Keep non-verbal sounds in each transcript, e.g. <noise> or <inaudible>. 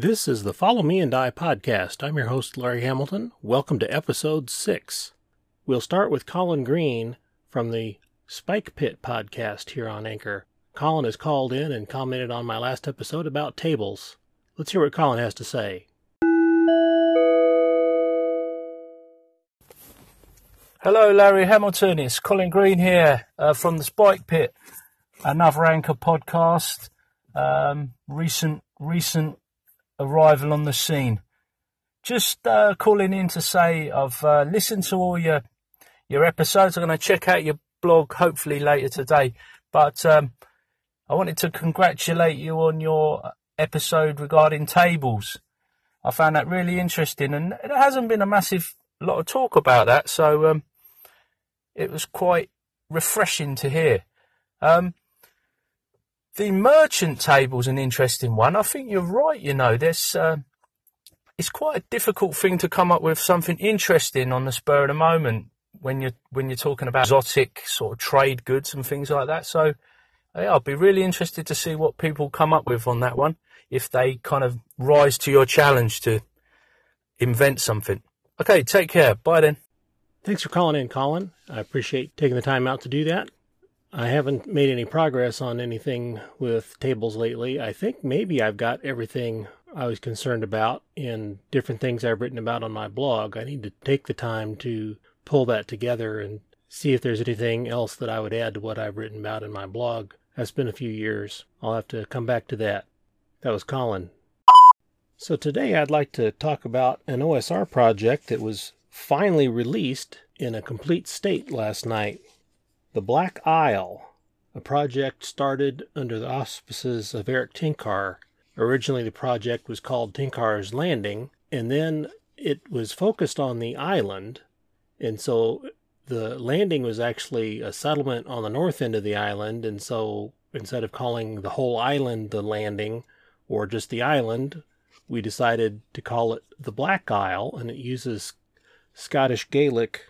This is the Follow Me and Die podcast. I'm your host, Larry Hamilton. Welcome to episode six. We'll start with Colin Green from the Spike Pit podcast here on Anchor. Colin has called in and commented on my last episode about tables. Let's hear what Colin has to say. Hello, Larry Hamilton. It's Colin Green here uh, from the Spike Pit, another Anchor podcast. Um, recent, recent arrival on the scene. Just uh, calling in to say I've uh, listened to all your your episodes. I'm going to check out your blog hopefully later today. But um, I wanted to congratulate you on your episode regarding tables. I found that really interesting, and there hasn't been a massive lot of talk about that, so um, it was quite refreshing to hear. Um, the merchant table's an interesting one. I think you're right. You know, there's uh, it's quite a difficult thing to come up with something interesting on the spur of the moment when you're when you're talking about exotic sort of trade goods and things like that. So, yeah, I'll be really interested to see what people come up with on that one if they kind of rise to your challenge to invent something. Okay, take care. Bye then. Thanks for calling in, Colin. I appreciate taking the time out to do that. I haven't made any progress on anything with tables lately. I think maybe I've got everything I was concerned about in different things I've written about on my blog. I need to take the time to pull that together and see if there's anything else that I would add to what I've written about in my blog. That's been a few years. I'll have to come back to that. That was Colin. So today I'd like to talk about an OSR project that was finally released in a complete state last night. The Black Isle, a project started under the auspices of Erik Tenkar. Originally, the project was called Tenkar's Landing, and then it was focused on the island. And so the landing was actually a settlement on the north end of the island. And so instead of calling the whole island the landing or just the island, we decided to call it the Black Isle, and it uses Scottish Gaelic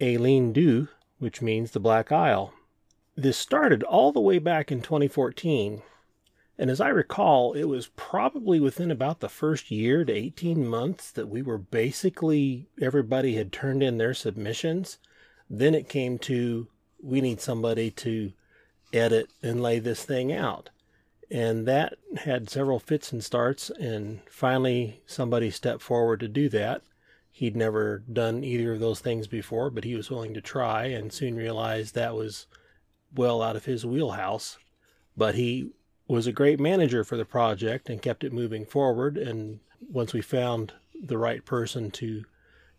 Eilean Dhu which means the Black Isle. This started all the way back in 2014, and as I recall, it was probably within about the first year to 18 months that we were basically, everybody had turned in their submissions. Then it came to, we need somebody to edit and lay this thing out. And that had several fits and starts, and finally somebody stepped forward to do that. He'd never done either of those things before, but he was willing to try and soon realized that was well out of his wheelhouse. But he was a great manager for the project and kept it moving forward. And once we found the right person to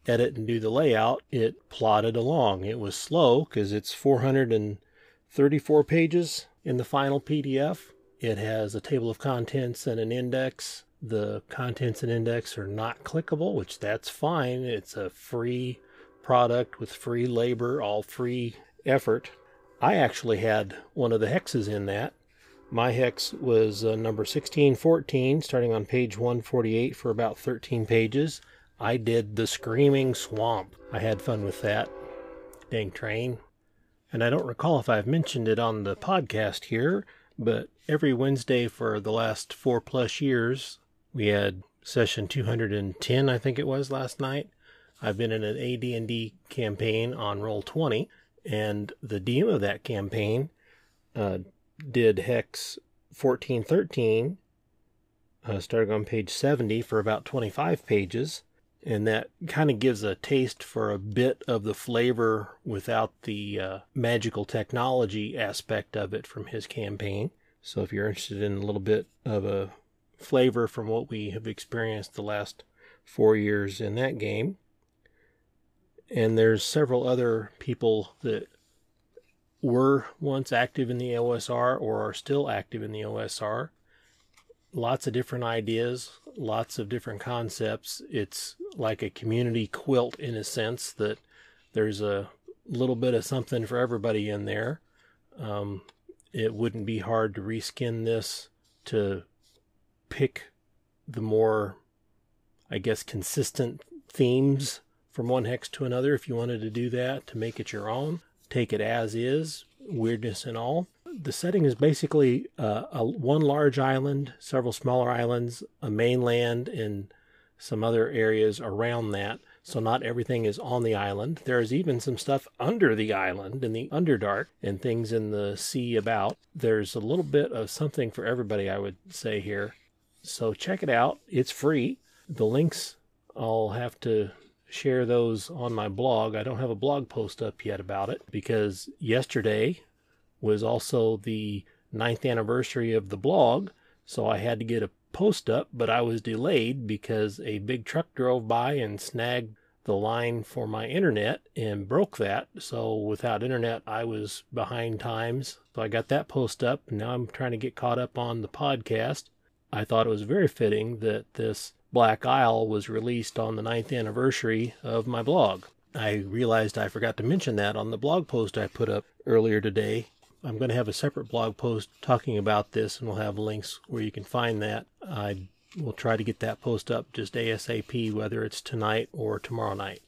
edit and do the layout, it plodded along. It was slow because it's 434 pages in the final PDF. It has a table of contents and an index the contents and index are not clickable, which that's fine. It's a free product with free labor, all free effort. I actually had one of the hexes in that. My hex was uh, number 1614, starting on page 148 for about 13 pages. I did the Screaming Swamp. I had fun with that. Dang train. And I don't recall if I've mentioned it on the podcast here, but every Wednesday for the last four plus years, we had session 210, I think it was last night. I've been in an AD&D campaign on Roll20, and the DM of that campaign uh, did Hex 1413, uh, starting on page 70 for about 25 pages, and that kind of gives a taste for a bit of the flavor without the uh, magical technology aspect of it from his campaign. So if you're interested in a little bit of a flavor from what we have experienced the last four years in that game. And there's several other people that were once active in the OSR or are still active in the OSR. Lots of different ideas, lots of different concepts. It's like a community quilt in a sense that there's a little bit of something for everybody in there. Um, it wouldn't be hard to reskin this to pick the more, I guess, consistent themes from one hex to another if you wanted to do that to make it your own. Take it as is, weirdness and all. the setting is basically uh, a one large island, several smaller islands, a mainland, and some other areas around that. So not everything is on the island. There is even some stuff under the island in the Underdark and things in the sea about. There's a little bit of something for everybody, I would say here. So check it out. It's free. The links, I'll have to share those on my blog. I don't have a blog post up yet about it because yesterday was also the ninth anniversary of the blog. So I had to get a post up, but I was delayed because a big truck drove by and snagged the line for my internet and broke that. So without internet, I was behind times. So I got that post up. Now I'm trying to get caught up on the podcast. I thought it was very fitting that this Black Isle was released on the ninth anniversary of my blog. I realized I forgot to mention that on the blog post I put up earlier today. I'm going to have a separate blog post talking about this, and we'll have links where you can find that. I will try to get that post up just ASAP, whether it's tonight or tomorrow night.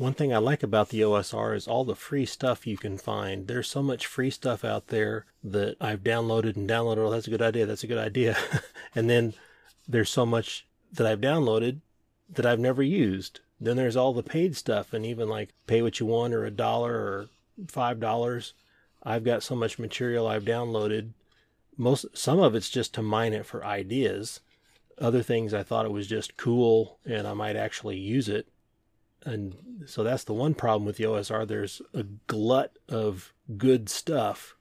One thing I like about the OSR is all the free stuff you can find. There's so much free stuff out there that I've downloaded and downloaded. Oh, that's a good idea. That's a good idea. <laughs> and then there's so much that I've downloaded that I've never used. Then there's all the paid stuff, and even like pay what you want or a dollar or five dollars I've got so much material I've downloaded. Most some of it's just to mine it for ideas. Other things I thought it was just cool and I might actually use it. And so that's the one problem with the OSR. There's a glut of good stuff.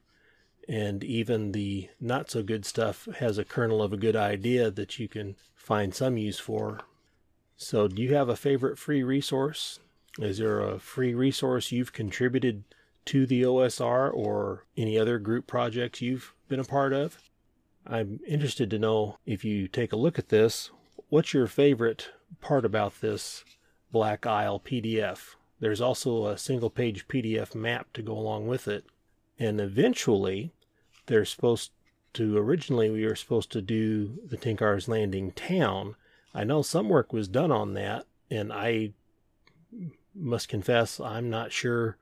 And even the not so good stuff has a kernel of a good idea that you can find some use for. So, do you have a favorite free resource? Is there a free resource you've contributed to the OSR or any other group projects you've been a part of. I'm interested to know if you take a look at this, what's your favorite part about this Black Isle PDF? There's also a single page PDF map to go along with it. And eventually, they're supposed to, originally, we were supposed to do the Tenkar's Landing town. I know some work was done on that, and I must confess, I'm not sure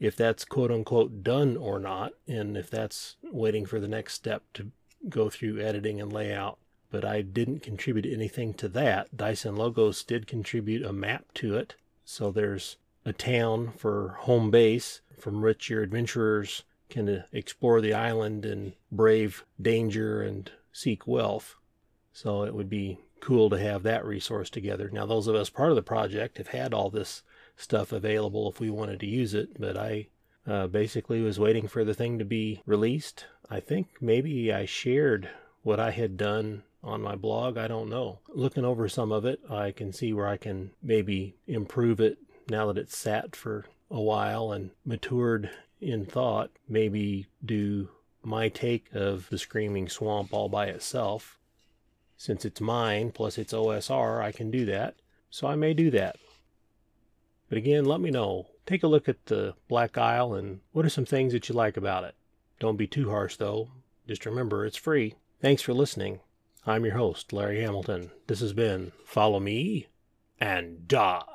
if that's quote unquote done or not, and if that's waiting for the next step to go through editing and layout. But I didn't contribute anything to that. Dyson Logos did contribute a map to it. So there's a town for home base from which your adventurers can explore the island and brave danger and seek wealth. So it would be cool to have that resource together. Now, those of us part of the project have had all this stuff available if we wanted to use it, but I uh, basically was waiting for the thing to be released. I think maybe I shared what I had done on my blog. I don't know. Looking over some of it, I can see where I can maybe improve it now that it's sat for a while and matured in thought. Maybe do my take of the Screaming Swamp all by itself. Since it's mine plus it's OSR, I can do that. So I may do that. But again, let me know. Take a look at the Black Isle and what are some things that you like about it. Don't be too harsh though. Just remember it's free. Thanks for listening. I'm your host, Larry Hamilton. This has been Follow Me and Die.